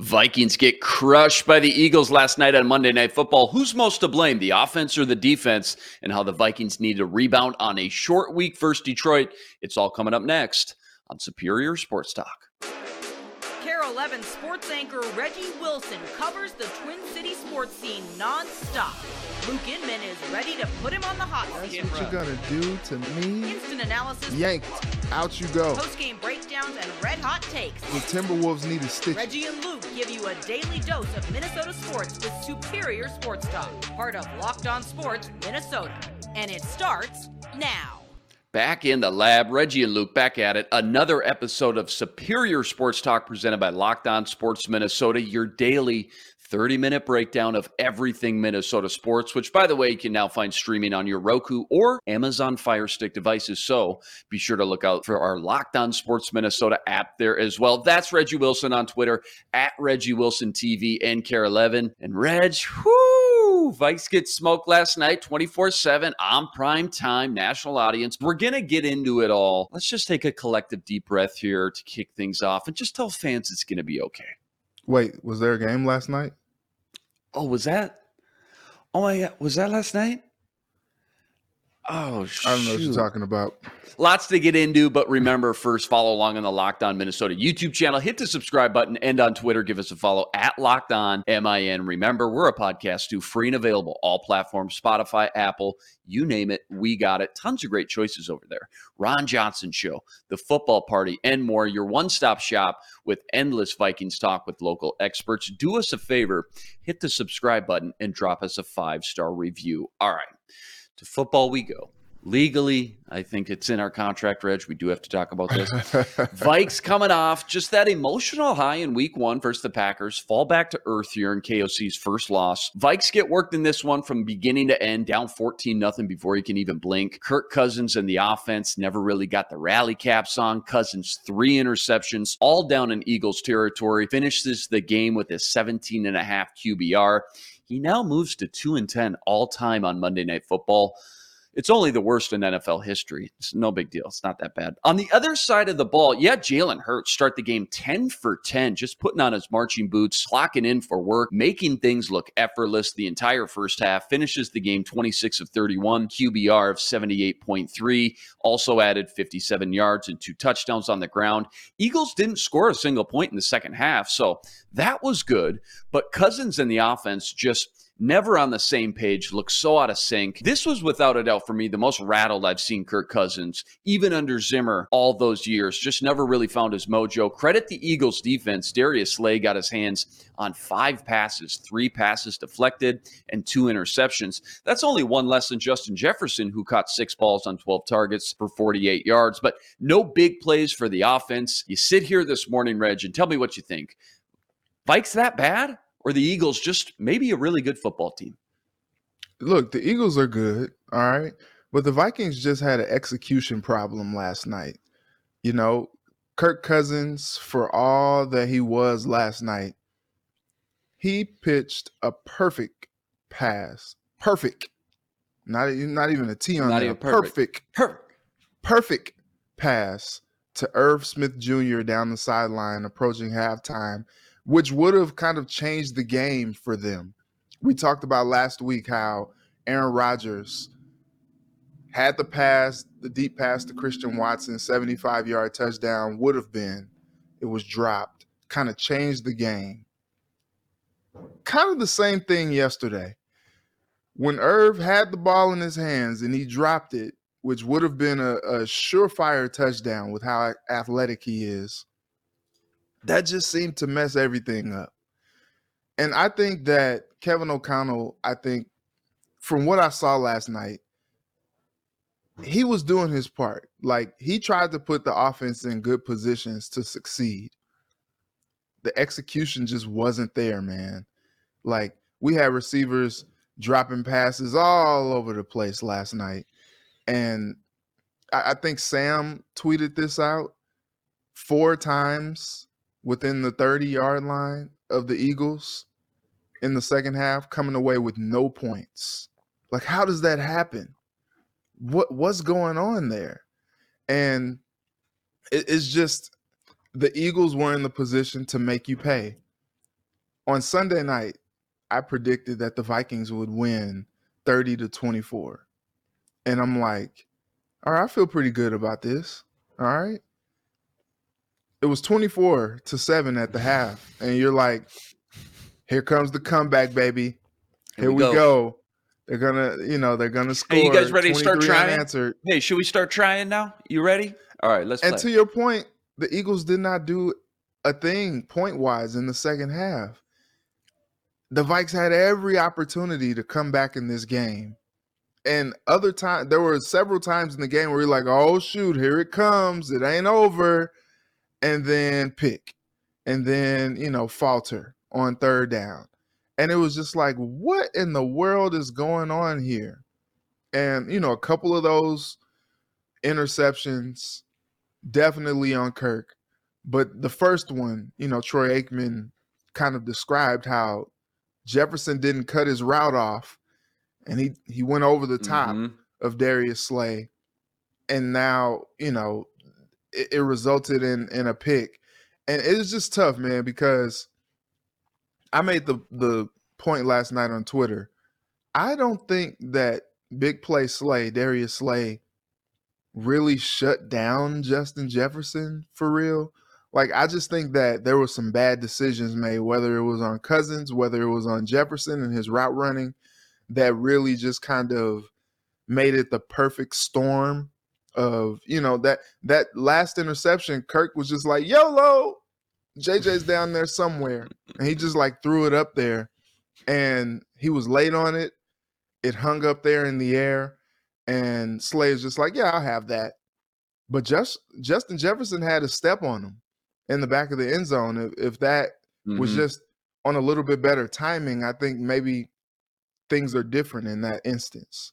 Vikings get crushed by the Eagles last night on Monday Night Football. Who's most to blame, the offense or the defense? And how the Vikings need to rebound on a short week versus Detroit. It's all coming up next on Superior Sports Talk. KARE 11 sports anchor Reggie Wilson covers the Twin City sports scene nonstop. Luke Inman is ready to put him on the hot That's what you're gonna do to me. Instant analysis, Yanked. Out you go. post-game breakdowns, and red hot takes. The Timberwolves need a stitch. Reggie and Luke give you a daily dose of Minnesota sports with superior sports talk. Part of Locked On Sports Minnesota. And it starts now. Back in the lab, Reggie and Luke back at it. Another episode of Superior Sports Talk presented by Locked On Sports Minnesota, your daily 30 minute breakdown of everything Minnesota sports, which, by the way, you can now find streaming on your Roku or Amazon Fire Stick devices. So be sure to look out for our Locked On Sports Minnesota app there as well. That's Reggie Wilson on Twitter at Reggie Wilson TV and KARE 11. And Reg, whoo, Vikes get smoked last night 24 7 on prime time, national audience. We're going to get into it all. Let's just take a collective deep breath here to kick things off and just tell fans it's going to be okay. Wait, was there a game last night? Oh, was that? Oh my God, was that last night? Oh, I don't know what you're talking about. Lots to get into, but remember first, follow along on the Locked On Minnesota YouTube channel. Hit the subscribe button and on Twitter, give us a follow at Locked On MIN. Remember, we're a podcast too, free and available, all platforms, Spotify, Apple, you name it, we got it. Tons of great choices over there. Ron Johnson Show, The Football Party, and more. Your one stop shop with endless Vikings talk with local experts. Do us a favor, hit the subscribe button and drop us a five star review. All right, to football we go. Legally, I think it's in our contract, Reg. We do have to talk about this. Vikes coming off just that emotional high in week one versus the Packers, fall back to earth here in KOC's first loss. Vikes get worked in this one from beginning to end, down 14 nothing before you can even blink. Kirk Cousins and the offense never really got the rally caps on. Cousins, three interceptions, all down in Eagles territory. Finishes the game with a 17 and a half QBR. He now moves to 2 and 10 all time on Monday Night Football. It's only the worst in NFL history. It's no big deal. It's not that bad. On the other side of the ball, yeah, Jalen Hurts start the game 10 for 10, just putting on his marching boots, clocking in for work, making things look effortless the entire first half. Finishes the game 26 of 31, QBR of 78.3, also added 57 yards and two touchdowns on the ground. Eagles didn't score a single point in the second half, so that was good. But Cousins and the offense just never on the same page, looks so out of sync. This was without a doubt for me the most rattled I've seen Kirk Cousins, even under Zimmer all those years. Just never really found his mojo. Credit the Eagles defense. Darius Slay got his hands on five passes, three passes deflected, and two interceptions. That's only one less than Justin Jefferson, who caught six balls on 12 targets for 48 yards. But no big plays for the offense. You sit here this morning, Reg, and tell me what you think. Vikes that bad? Or the Eagles just maybe a really good football team? Look, the Eagles are good, all right, but the Vikings just had an execution problem last night. You know, Kirk Cousins, for all that he was last night, he pitched a perfect pass. Perfect. Not, not even a T on Not perfect. perfect, Perfect. perfect pass to Irv Smith Jr. down the sideline approaching halftime, which would have kind of changed the game for them. We talked about last week how Aaron Rodgers had the pass, the deep pass to Christian Watson, 75 yard touchdown would have been. It was dropped, kind of changed the game. Kind of the same thing yesterday. When Irv had the ball in his hands and he dropped it, which would have been a, a surefire touchdown with how athletic he is, that just seemed to mess everything up. And I think that Kevin O'Connell, I think from what I saw last night, he was doing his part. Like he tried to put the offense in good positions to succeed. The execution just wasn't there, man. Like we had receivers dropping passes all over the place last night. And I, I think Sam tweeted this out four times within the 30 yard line of the Eagles in the second half, coming away with no points. Like, how does that happen? What what's going on there? And it, it's just the Eagles were in the position to make you pay. on Sunday night, I predicted that the Vikings would win 30 to 24. And I'm like, all right, I feel pretty good about this. All right. It was 24 to 7 at the half. And you're like, here comes the comeback, baby. Here, here we, go. go. They're gonna, you know, they're gonna score. Hey, you guys ready to start trying? Unanswered. Hey, should we start trying now? You ready? All right, let's. And play. to your point, the Eagles did not do a thing point wise in the second half. The Vikes had every opportunity to come back in this game. And other time there were several times in the game where you're like, oh shoot, here it comes. It ain't over. And then pick. And then, you know, falter on third down. And it was just like, what in the world is going on here? And, you know, a couple of those interceptions definitely on Kirk. But the first one, you know, Troy Aikman kind of described how Jefferson didn't cut his route off and he he went over the top mm-hmm. of Darius Slay. And now, you know, it, it resulted in in a pick. And it was just tough, man, because I made the the point last night on Twitter. I don't think that big play Slay, Darius Slay, really shut down Justin Jefferson for real. Like I just think that there was some bad decisions made, whether it was on Cousins, whether it was on Jefferson and his route running, that really just kind of made it the perfect storm of you know that that last interception. Kirk was just like YOLO. JJ's down there somewhere, and he just like threw it up there, and he was late on it. It hung up there in the air, and Slay's just like, yeah, I'll have that. But just Justin Jefferson had a step on him in the back of the end zone. If, if that mm-hmm. was just on a little bit better timing, I think maybe things are different in that instance.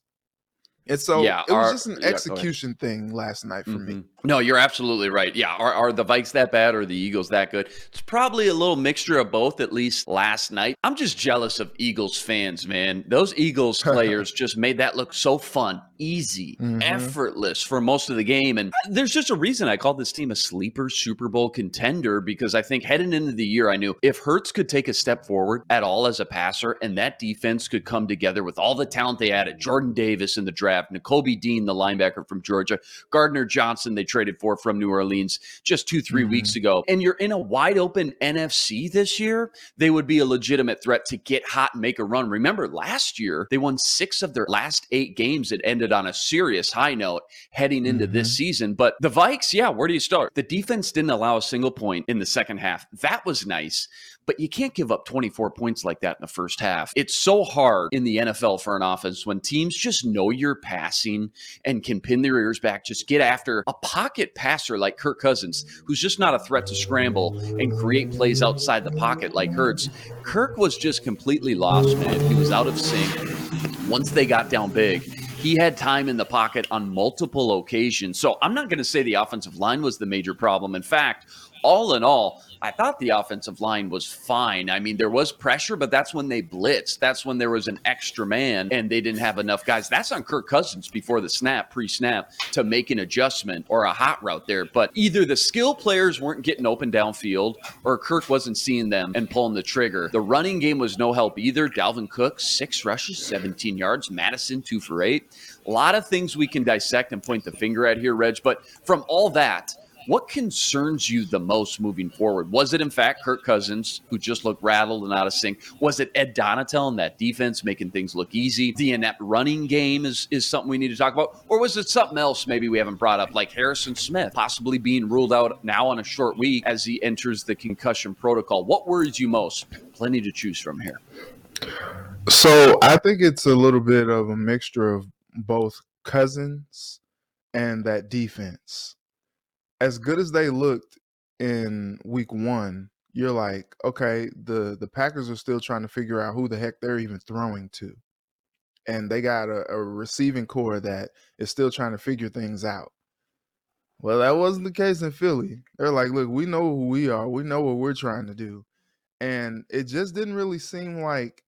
And so yeah, it was our, just an execution yeah, thing last night for mm-hmm. me. No, you're absolutely right. Yeah, are, are the Vikes that bad or the Eagles that good? It's probably a little mixture of both, at least last night. I'm just jealous of Eagles fans, man. Those Eagles players just made that look so fun, easy, mm-hmm. effortless for most of the game. And there's just a reason I called this team a sleeper Super Bowl contender because I think heading into the year, I knew if Hurts could take a step forward at all as a passer and that defense could come together with all the talent they added, Jordan Davis in the draft draft. Dean, the linebacker from Georgia, Gardner Johnson, they traded for from New Orleans just two, 3 mm-hmm. weeks ago. And you're in a wide open NFC this year, they would be a legitimate threat to get hot and make a run. Remember, last year, they won six of their last eight games that ended on a serious high note heading into mm-hmm. this season. But the Vikes, yeah, where do you start? The defense didn't allow a single point in the second half. That was nice but you can't give up 24 points like that in the first half. It's so hard in the NFL for an offense when teams just know you're passing and can pin their ears back, just get after a pocket passer like Kirk Cousins, who's just not a threat to scramble and create plays outside the pocket like Hurts. Kirk was just completely lost, man. He was out of sync once they got down big he had time in the pocket on multiple occasions. So I'm not going to say the offensive line was the major problem. In fact, all in all, I thought the offensive line was fine. I mean, there was pressure, but that's when they blitzed. That's when there was an extra man and they didn't have enough guys. That's on Kirk Cousins before the snap, pre snap, to make an adjustment or a hot route there. But either the skill players weren't getting open downfield or Kirk wasn't seeing them and pulling the trigger. The running game was no help either. Dalvin Cook, six rushes, 17 yards. Mattison, two for eight. A lot of things we can dissect and point the finger at here, Reg. But from all that, what concerns you the most moving forward? Was it, in fact, Kirk Cousins, who just looked rattled and out of sync? Was it Ed Donatell and that defense making things look easy? The inept running game is, is something we need to talk about? Or was it something else maybe we haven't brought up, like Harrison Smith possibly being ruled out now on a short week as he enters the concussion protocol? What worries you most? Plenty to choose from here. So I think it's a little bit of a mixture of both Cousins and that defense as good as they looked in week one, you're like, okay, the the Packers are still trying to figure out who the heck they're even throwing to. And they got a, a receiving corps that is still trying to figure things out. Well, that wasn't the case in Philly. They're like, look, we know who we are. We know what we're trying to do. And it just didn't really seem like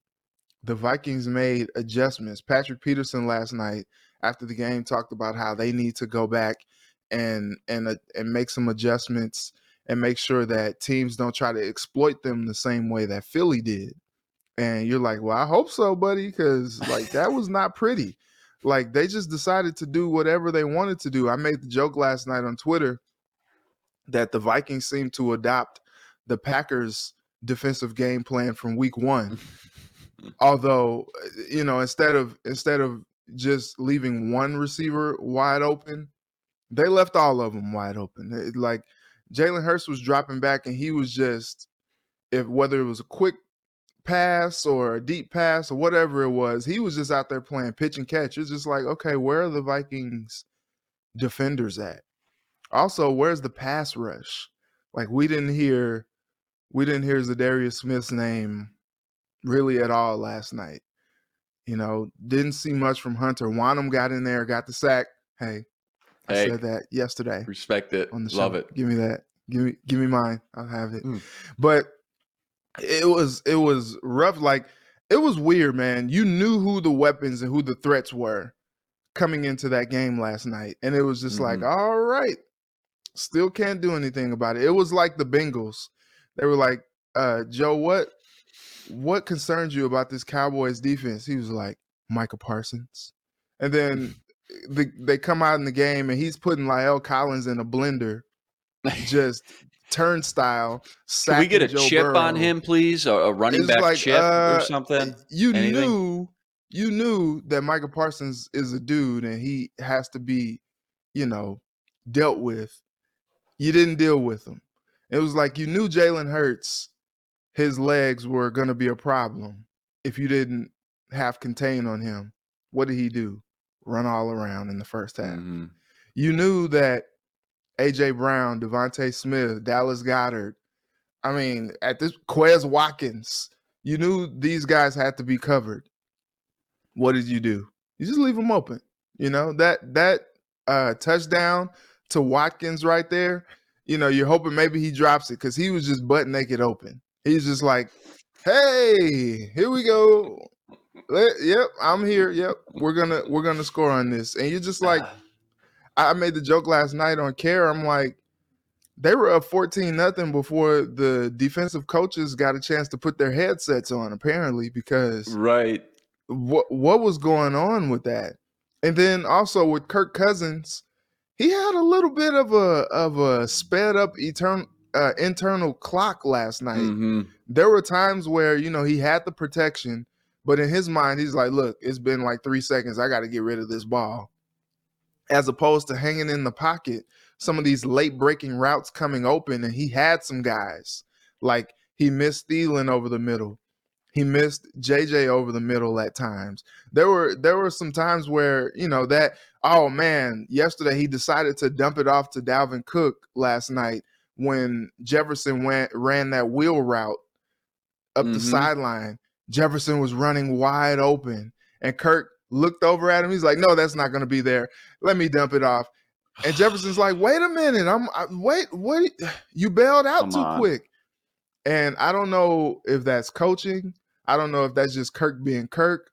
the Vikings made adjustments. Patrick Peterson last night after the game talked about how they need to go back and and uh, and make some adjustments and make sure that teams don't try to exploit them the same way that Philly did. And you're like, well, I hope so, buddy, because like that was not pretty. Like they just decided to do whatever they wanted to do. I made the joke last night on Twitter that the Vikings seem to adopt the Packers defensive game plan from week one. Although, you know, instead of instead of just leaving one receiver wide open, they left all of them wide open. It, like Jalen Hurts was dropping back and he was just if whether it was a quick pass or a deep pass or whatever it was, he was just out there playing pitch and catch. It's just like, okay, where are the Vikings defenders at? Also, where's the pass rush? Like we didn't hear we didn't hear Za'Darius Smith's name really at all last night. You know, didn't see much from Hunter. Wonnum got in there, got the sack. Hey, I said that yesterday Respect it. on the show. Love it. Give me that. Give me give me mine. I'll have it. Mm. But it was it was rough. Like it was weird, man. You knew who the weapons and who the threats were coming into that game last night. And it was just like, Mhm. all right. Still can't do anything about it. It was like the Bengals. They were like, uh, Joe, what what concerns you about this Cowboys defense? He was like, Micah Parsons. And then the, they come out in the game and he's putting Lyle Collins in a blender, just turnstile. Can we get a Joe chip Burrow. on him, please? A, a running It's back like, chip uh, or something? You Anything? knew you knew that Micah Parsons is a dude and he has to be, you know, dealt with. You didn't deal with him. It was like you knew Jalen Hurts, his legs were gonna be a problem if you didn't have contain on him. What did he do? Run all around in the first half. Mhm. You knew that AJ Brown, DeVonta Smith, Dallas Goedert, I mean, at this Quez Watkins, you knew these guys had to be covered. What did you do? You just leave them open. You know, that that uh touchdown to Watkins right there, you know, you're hoping maybe he drops it because he was just butt naked open. He's just like, hey, here we go. Yep, I'm here. Yep, we're gonna we're gonna score on this. And you're just like, I I made the joke last night on KARE. I'm like, they were up 14 nothing before the defensive coaches got a chance to put their headsets on, apparently, because right. what what was going on with that? And then also with Kirk Cousins, he had a little bit of a of a sped up eternal uh, internal clock last night Mhm. there were times where you know he had the protection, but in his mind he's like, "Look, it's been like three seconds. I got to get rid of this ball." As opposed to hanging in the pocket, some of these late breaking routes coming open, and he had some guys like he missed Thielen over the middle. He missed JJ over the middle at times. There were there were some times where you know that oh man, yesterday he decided to dump it off to Dalvin Cook last night when Jefferson went ran that wheel route up the Mhm. sideline. Jefferson was running wide open, and Kirk looked over at him. He's like, "No, that's not going to be there. Let me dump it off." And Jefferson's like, "Wait a minute, I'm I, wait, wait, you bailed out Come too on. quick." And I don't know if that's coaching. I don't know if that's just Kirk being Kirk,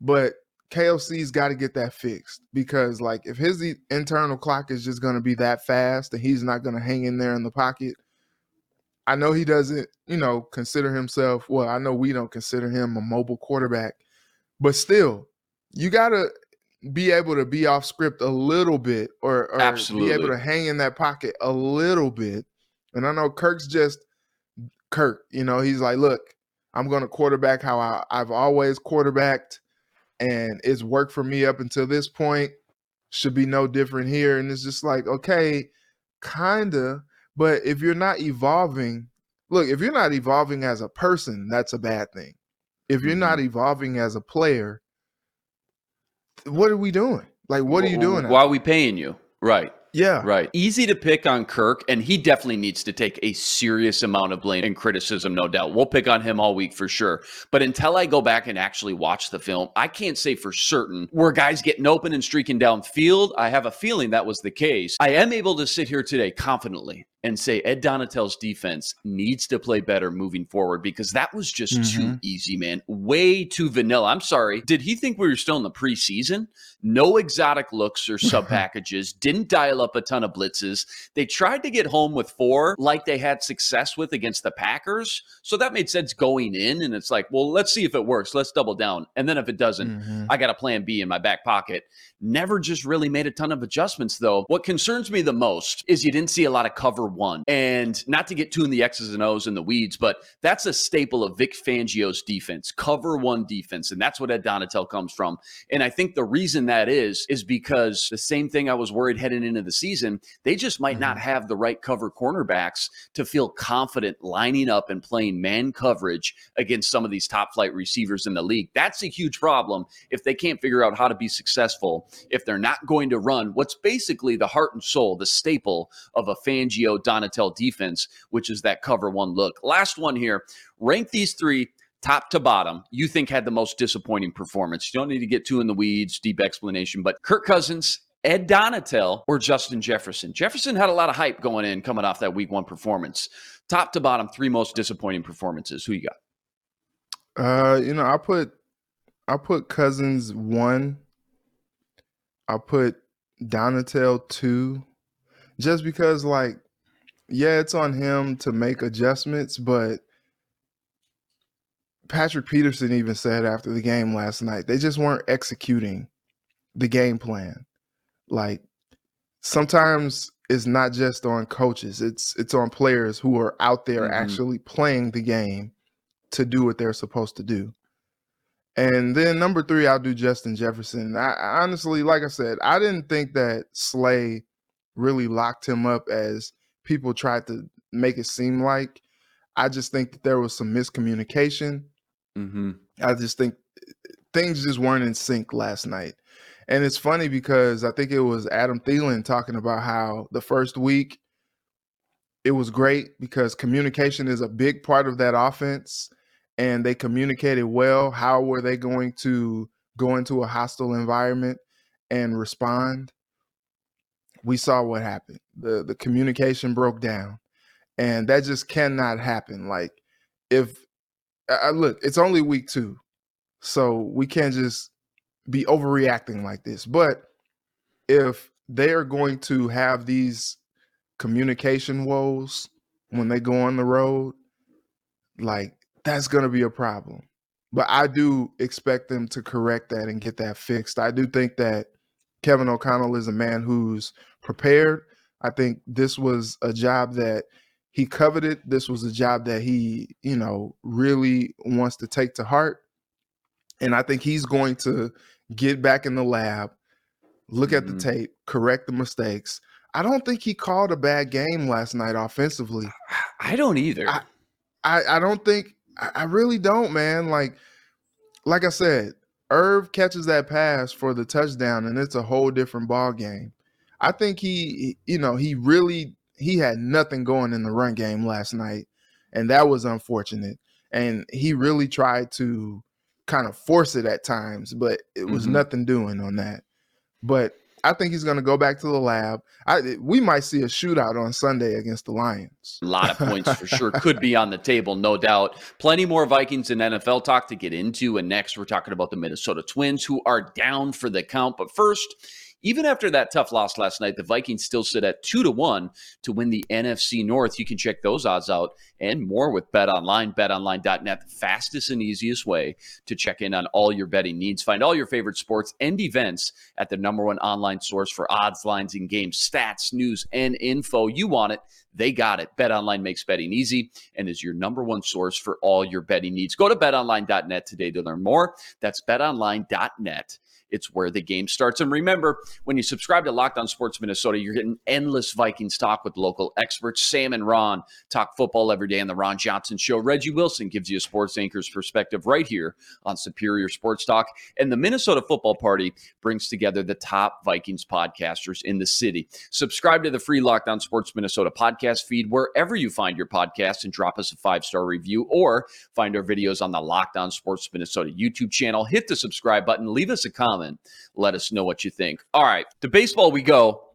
but KOC's got to get that fixed because, like, if his internal clock is just going to be that fast and he's not going to hang in there in the pocket, I know he doesn't, you know, consider himself. Well, I know we don't consider him a mobile quarterback, but still, you got to be able to be off script a little bit or, or be able to hang in that pocket a little bit. And I know Kirk's just Kirk, you know, he's like, look, I'm going to quarterback how I, I've always quarterbacked, and it's worked for me up until this point. Should be no different here. And it's just like, okay, kinda. But if you're not evolving, look, if you're not evolving as a person, that's a bad thing. If you're not mm-hmm. evolving as a player, what are we doing? Like, what are you doing? Why are we paying you? Right. Yeah. Right. Easy to pick on Kirk, and he definitely needs to take a serious amount of blame and criticism, no doubt. We'll pick on him all week for sure. But until I go back and actually watch the film, I can't say for certain were guys getting open and streaking downfield. I have a feeling that was the case. I am able to sit here today confidently and say Ed Donatell's defense needs to play better moving forward because that was just mm-hmm. too easy, man. Way too vanilla. I'm sorry. Did he think we were still in the preseason? No exotic looks or sub packages, didn't dial up a ton of blitzes. They tried to get home with four like they had success with against the Packers. So that made sense going in. And it's like, well, let's see if it works. Let's double down. And then if it doesn't, mm-hmm. I got a plan B in my back pocket. Never just really made a ton of adjustments, though. What concerns me the most is you didn't see a lot of cover one. And not to get too in the X's and O's and the weeds, but that's a staple of Vic Fangio's defense, cover one defense. And that's what Ed Donatell comes from. And I think the reason that is, is because the same thing I was worried heading into the season, they just might mm-hmm. not have the right cover cornerbacks to feel confident lining up and playing man coverage against some of these top flight receivers in the league. That's a huge problem if they can't figure out how to be successful if they're not going to run what's basically the heart and soul, the staple of a Fangio Donatell defense, which is that cover one look. Last one here. Rank these three top to bottom, you think had the most disappointing performance. You don't need to get too in the weeds, deep explanation, but Kirk Cousins, Ed Donatell, or Justin Jefferson. Jefferson had a lot of hype going in coming off that week one performance. Top to bottom, three most disappointing performances. Who you got? Uh, you know, I put I put Cousins one, I'll put Donatell two, just because like, yeah, it's on him to make adjustments, but Patrick Peterson even said after the game last night, they just weren't executing the game plan. Like sometimes it's not just on coaches, it's it's on players who are out there mm-hmm. actually playing the game to do what they're supposed to do. And then number three, I'll do Justin Jefferson. I, I honestly, like I said, I didn't think that Slay really locked him up as people tried to make it seem like. I just think that there was some miscommunication. Mm-hmm. I just think things just weren't in sync last night. And it's funny because I think it was Adam Thielen talking about how the first week it was great because communication is a big part of that offense and they communicated well. How were they going to go into a hostile environment and respond? We saw what happened. The the communication broke down. And that just cannot happen. Like if I look, it's only week 2. So we can't just be overreacting like this. But if they are going to have these communication woes when they go on the road, like that's going to be a problem. But I do expect them to correct that and get that fixed. I do think that Kevin O'Connell is a man who's prepared. I think this was a job that he coveted. This was a job that he, you know, really wants to take to heart. And I think he's going to get back in the lab, look mm-hmm. at the mm-hmm. tape, correct the mistakes. I don't think he called a bad game last night offensively. I don't either. I, I, I don't think I, really don't, man. Like, like I said, Irv catches that pass for the touchdown, and it's a whole different ball game. I think he, you know, he really he had nothing going in the run game last night, and that was unfortunate. And he really tried to kind of force it at times, but it was mm-hmm. nothing doing on that. But I think he's going to go back to the lab. I, we might see a shootout on Sunday against the Lions. A lot of points for sure could be on the table, no doubt. Plenty more Vikings and NFL talk to get into. And next, we're talking about the Minnesota Twins, who are down for the count. But first, even after that tough loss last night, the Vikings still sit at two to one to win the NFC North. You can check those odds out and more with Bet Online. BetOnline.net, the fastest and easiest way to check in on all your betting needs. Find all your favorite sports and events at the number one online source for odds, lines, and games, stats, news, and info. You want it. They got it. BetOnline makes betting easy and is your number one source for all your betting needs. Go to betonline.net today to learn more. That's betonline.net it's where the game starts. And remember, when you subscribe to Locked On Sports Minnesota, you're getting endless Vikings talk with local experts. Sam and Ron talk football every day on the Ron Johnson Show. Reggie Wilson gives you a sports anchor's perspective right here on Superior Sports Talk. And the Minnesota Football Party brings together the top Vikings podcasters in the city. Subscribe to the free Locked On Sports Minnesota podcast feed wherever you find your podcast and drop us a five star review or find our videos on the Locked On Sports Minnesota YouTube channel. Hit the subscribe button, leave us a comment. Let us know what you think. All right, to baseball we go.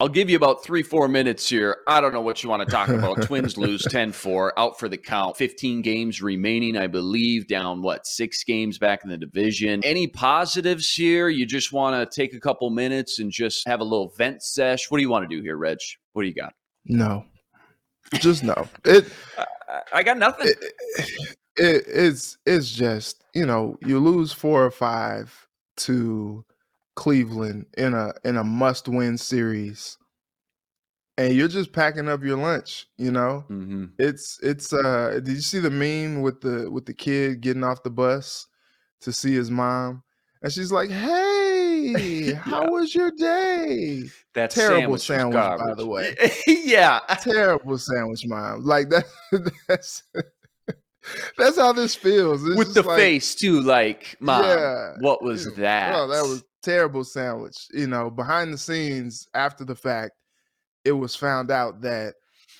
I'll give you about three, four minutes here. I don't know what you want to talk about. Twins lose 10 4, out for the count. 15 games remaining, I believe, down what, six games back in the division. Any positives here? You just want to take a couple minutes and just have a little vent sesh? What do you want to do here, Reg? What do you got? No, just no. It. I got nothing. It, it, it's it's just you know you lose four or five to Cleveland in a in a must win series, and you're just packing up your lunch. You know, mm-hmm. it's it's. uh Did you see the meme with the with the kid getting off the bus to see his mom, and she's like, "Hey, yeah. how was your day?" That terrible sandwich, sandwich by the way. yeah, terrible sandwich, mom. Like that. That's that's how this feels. It's With the like, face too, like, mom, Yeah. what was that? Oh, that was terrible sandwich. You know, behind the scenes, after the fact, it was found out that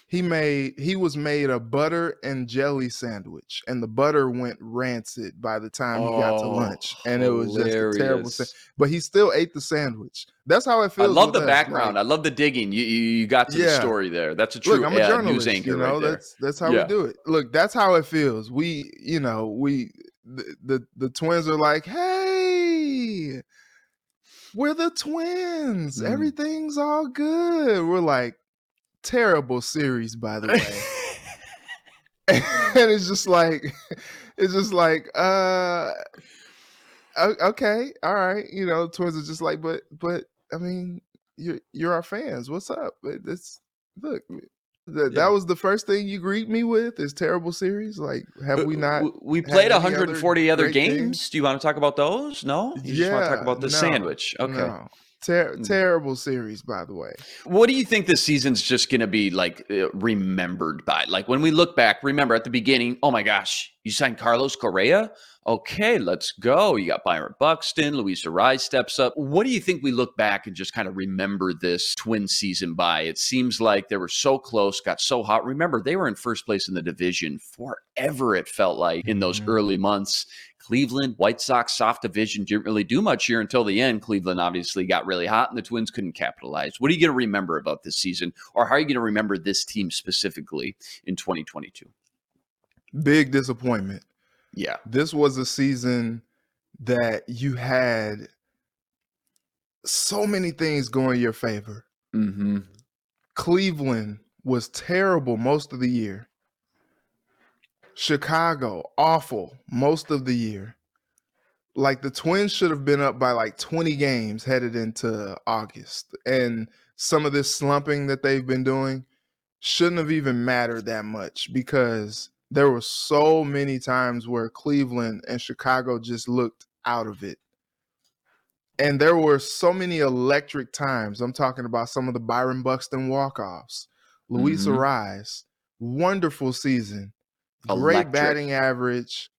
he made he was made a butter and jelly sandwich, and the butter went rancid by the time he got to Oh, lunch, and it was just a terrible. Sa- but he still ate the sandwich. That's how it feels. I love the us, background. like- I love the digging. You you, you got to the story there. That's a true Look, I'm a news journalist. anchor You know, right that's that's how Yeah. we do it. Look, that's how it feels. We, you know, we the, the the twins are like, hey, we're the twins. Mhm. Everything's all good. We're like, terrible series, by the way. and it's just like, it's just like, uh, okay, all right. You know, twins are just like, but but I mean, you're you're our fans. What's up? It's look. That, Yeah. that was the first thing you greet me with is terrible series. Like, have we not? Uh, We played any other 140 other great games. things? Do you want to talk about those? No, you just want to talk about the no, sandwich. Okay. No. Ter- Mm. terrible series, by the way. What do you think this season's just going to be like uh, remembered by? Like when we look back, remember at the beginning, oh my gosh, you signed Carlos Correa? Okay, let's go. You got Byron Buxton, Luis Arraez steps up. What do you think we look back and just kind of remember this twin season by? It seems like they were so close, got so hot. Remember, they were in first place in the division forever, it felt like in those Mhm. early months. Cleveland, White Sox, soft division, didn't really do much here until the end. Cleveland obviously got really hot and the Twins couldn't capitalize. What are you going to remember about this season? Or how are you going to remember this team specifically in 2022? Big disappointment. Yeah. This was a season that you had so many things going your favor. Mm-hmm. Cleveland was terrible most of the year. Chicago, awful most of the year. Like the Twins should have been up by like 20 games headed into August. And some of this slumping that they've been doing shouldn't have even mattered that much because there were so many times where Cleveland and Chicago just looked out of it. And there were so many electric times. I'm talking about some of the Byron Buxton walk-offs. Luis Mhm. Arraez, wonderful season. Great Electric. batting average,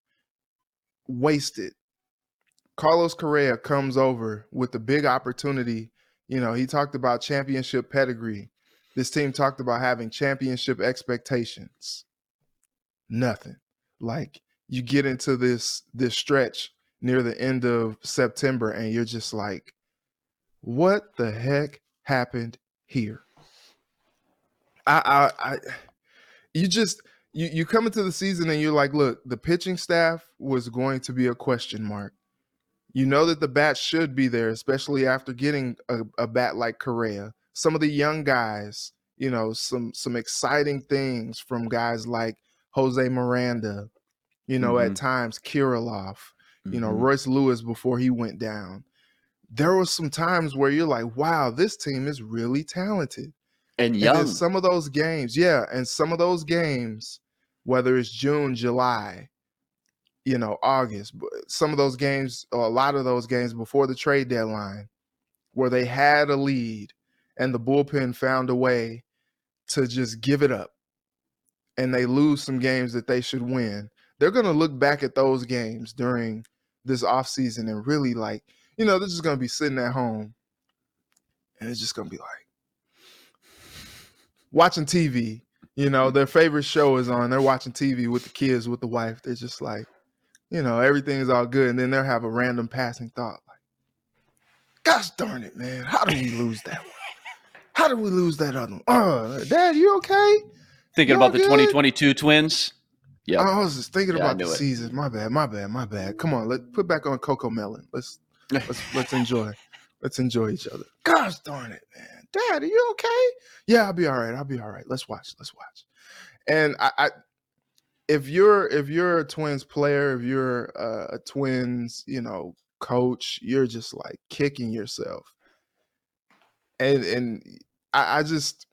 wasted. Carlos Correa comes over with a big opportunity. You know, he talked about championship pedigree. This team talked about having championship expectations. Nothing. Like you get into this this stretch near the end of September and you're just like what the heck happened here? I I, I you just you you come into the season and you're like, look, the pitching staff was going to be a question mark. You know that the bat should be there, especially after getting a, a bat like Correa. Some of the young guys, you know, some some exciting things from guys like Jose Miranda, you know, Mhm. at times Kirilloff, you know, Mhm. Royce Lewis before he went down. There were some times where you're like, wow, this team is really talented. and And young. then some of those games, yeah, and some of those games, whether it's June, July, you know, August, some of those games, or a lot of those games before the trade deadline, where they had a lead and the bullpen found a way to just give it up and they lose some games that they should win. They're going to look back at those games during this offseason and really like, you know, they're just going to be sitting at home and it's just going to be like, watching TV. You know, their favorite show is on. They're watching TV with the kids, with the wife. They're just like, you know, everything's all good. And then they'll have a random passing thought like, gosh darn it, man, how did we lose that one? How did we lose that other one? Oh, Dad, you okay? Thinking Y'all about the good? 2022 Twins. Yeah. I was just thinking Yeah, about the it. season. My bad, my bad, my bad. Come on, let put back on Cocomelon. Let's let's let's enjoy. Let's enjoy each other. Gosh darn it, man. Dad, are you okay? Yeah, I'll be all right. I'll be all right. Let's watch. Let's watch. And I, I if you're if you're a twins player, if you're uh, a twins, you know, coach, you're just like kicking yourself. And and I, I just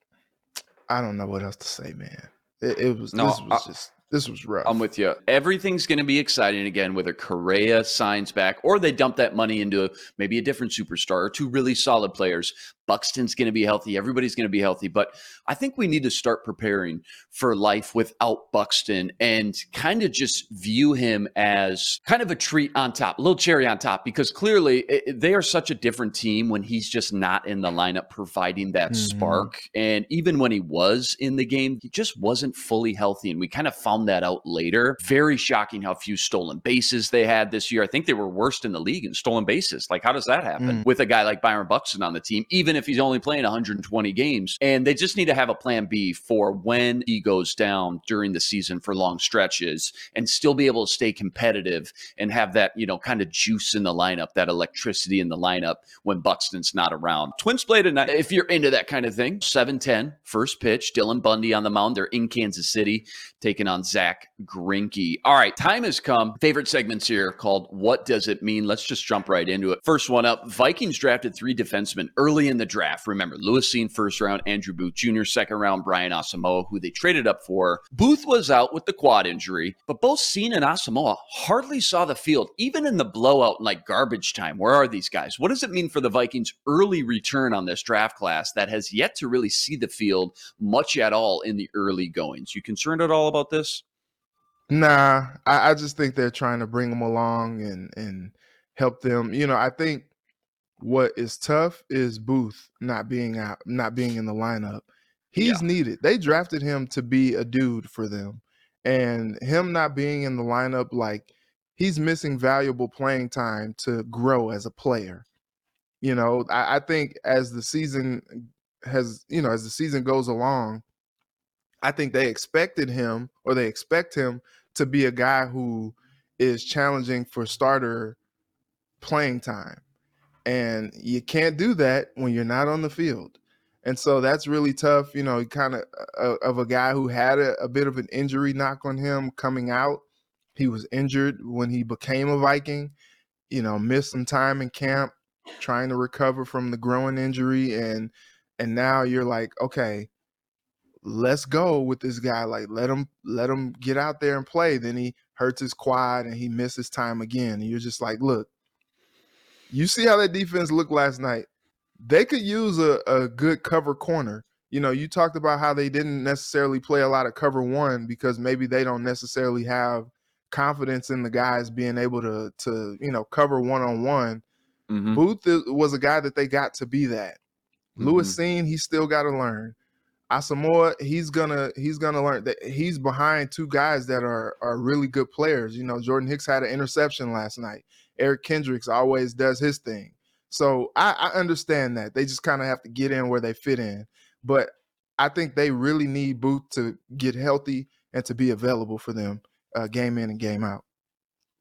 I don't know what else to say, man. It, it was No, this was I- just this was rough. I'm with you. Everything's going to be exciting again, whether Correa signs back or they dump that money into maybe a different superstar or two really solid players. Buxton's going to be healthy. Everybody's going to be healthy. But I think we need to start preparing for life without Buxton and kind of just view him as kind of a treat on top, a little cherry on top, because clearly it, they are such a different team when he's just not in the lineup providing that Mhm. spark. And even when he was in the game, he just wasn't fully healthy. And we kind of found that out later. Very shocking how few stolen bases they had this year. I think they were worst in the league in stolen bases. Like, how does that happen Mm. with a guy like Byron Buxton on the team, even if he's only playing 120 games? And they just need to have a plan B for when he goes down during the season for long stretches and still be able to stay competitive and have that, you know, kind of juice in the lineup, that electricity in the lineup when Buxton's not around. Twins play tonight. If you're into that kind of thing, 7-10, first pitch, Dylan Bundy on the mound. They're in Kansas City taking on Zack Greinke. All right, time has come. Favorite segments here called What Does It Mean? Let's just jump right into it. First one up Vikings drafted three defensemen early in the draft. Remember, Lewis Cine first round, Andrew Booth Jr. second round, Brian Asamoah, who they traded up for. Booth was out with the quad injury, but both Cine and Asamoah hardly saw the field, even in the blowout in like garbage time. Where are these guys? What does it mean for the Vikings' early return on this draft class that has yet to really see the field much at all in the early goings? You concerned at all about this? Nah, I, I just think they're trying to bring them along and and help them. You know, I think what is tough is Booth not being out, not being in the lineup. He's needed. They drafted him to be a dude for them, and him not being in the lineup, like he's missing valuable playing time to grow as a player. You know, I, I think as the season has, you know, as the season goes along, I think they expected him or they expect him to be a guy who is challenging for starter playing time. And you can't do that when you're not on the field. And so that's really tough, you know, kind of uh, of a guy who had a, a bit of an injury knock on him coming out. He was injured when he became a Viking, you know, missed some time in camp trying to recover from the groin injury and and now you're like, okay, let's go with this guy. Like let him let him get out there and play. Then he hurts his quad and he misses time again. And you're just like, look, you see how that defense looked last night. They could use a, a good cover corner. You know, you talked about how they didn't necessarily play a lot of cover one because maybe they don't necessarily have confidence in the guys being able to to, you know, cover one on one. Booth was a guy that they got to be that. Lewis mm-hmm. Cine, he still got to learn. Asamoah, he's gonna he's gonna learn that he's behind two guys that are are really good players. You know, Jordan Hicks had an interception last night. Eric Kendricks always does his thing. So I, I understand that they just kind of have to get in where they fit in. But I think they really need Booth to get healthy and to be available for them uh, game in and game out.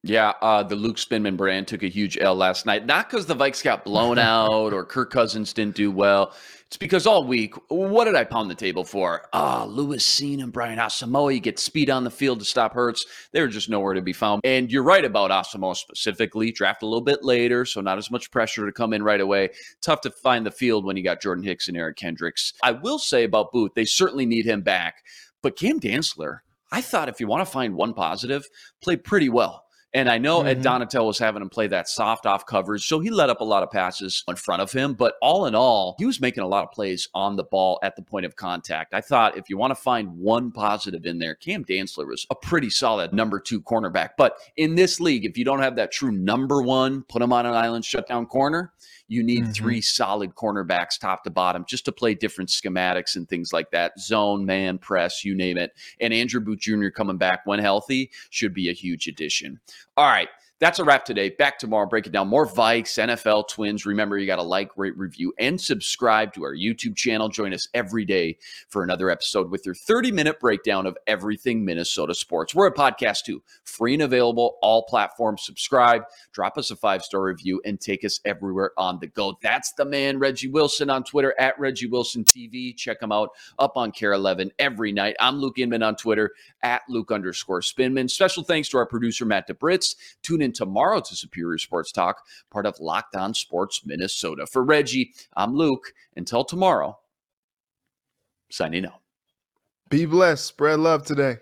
Yeah, uh, the Luke Spinman brand took a huge L last night. Not because the Vikes got blown out or Kirk Cousins didn't do well. It's because all week, what did I pound the table for? Ah, Lewis Cine and Brian Asamoah. You get speed on the field to stop Hurts. They were just nowhere to be found. And you're right about Asamoah specifically. Draft a little bit later, so not as much pressure to come in right away. Tough to find the field when you got Jordan Hicks and Eric Kendricks. I will say about Booth, they certainly need him back. But Cam Dantzler, I thought if you want to find one positive, played pretty well. And I know Ed Mhm. Donatell was having him play that soft off coverage, so he let up a lot of passes in front of him. But all in all, he was making a lot of plays on the ball at the point of contact. I thought if you want to find one positive in there, Cam Dantzler was a pretty solid number two cornerback. But in this league, if you don't have that true number one, put him on an island shutdown corner, you need Mhm. three solid cornerbacks top to bottom just to play different schematics and things like that zone, man, press, you name it. And Andrew Booth Jr. coming back when healthy should be a huge addition. All right. That's a wrap today. Back tomorrow, break it down more Vikes, NFL, Twins. Remember, you got to like, rate, review, and subscribe to our YouTube channel. Join us every day for another episode with your 30 minute breakdown of everything Minnesota sports. We're a podcast too, free and available, all platforms. Subscribe, drop us a five star review, and take us everywhere on the go. That's the man, Reggie Wilson on Twitter at Reggie Wilson TV. Check him out up on KARE 11 every night. I'm Luke Inman on Twitter at Luke underscore Spinman. Special thanks to our producer, Matt DeBritz. Tune in tomorrow to Superior Sports Talk, part of Locked On Sports Minnesota. For Reggie, I'm Luke. Until tomorrow, signing out. Be blessed. Spread love today.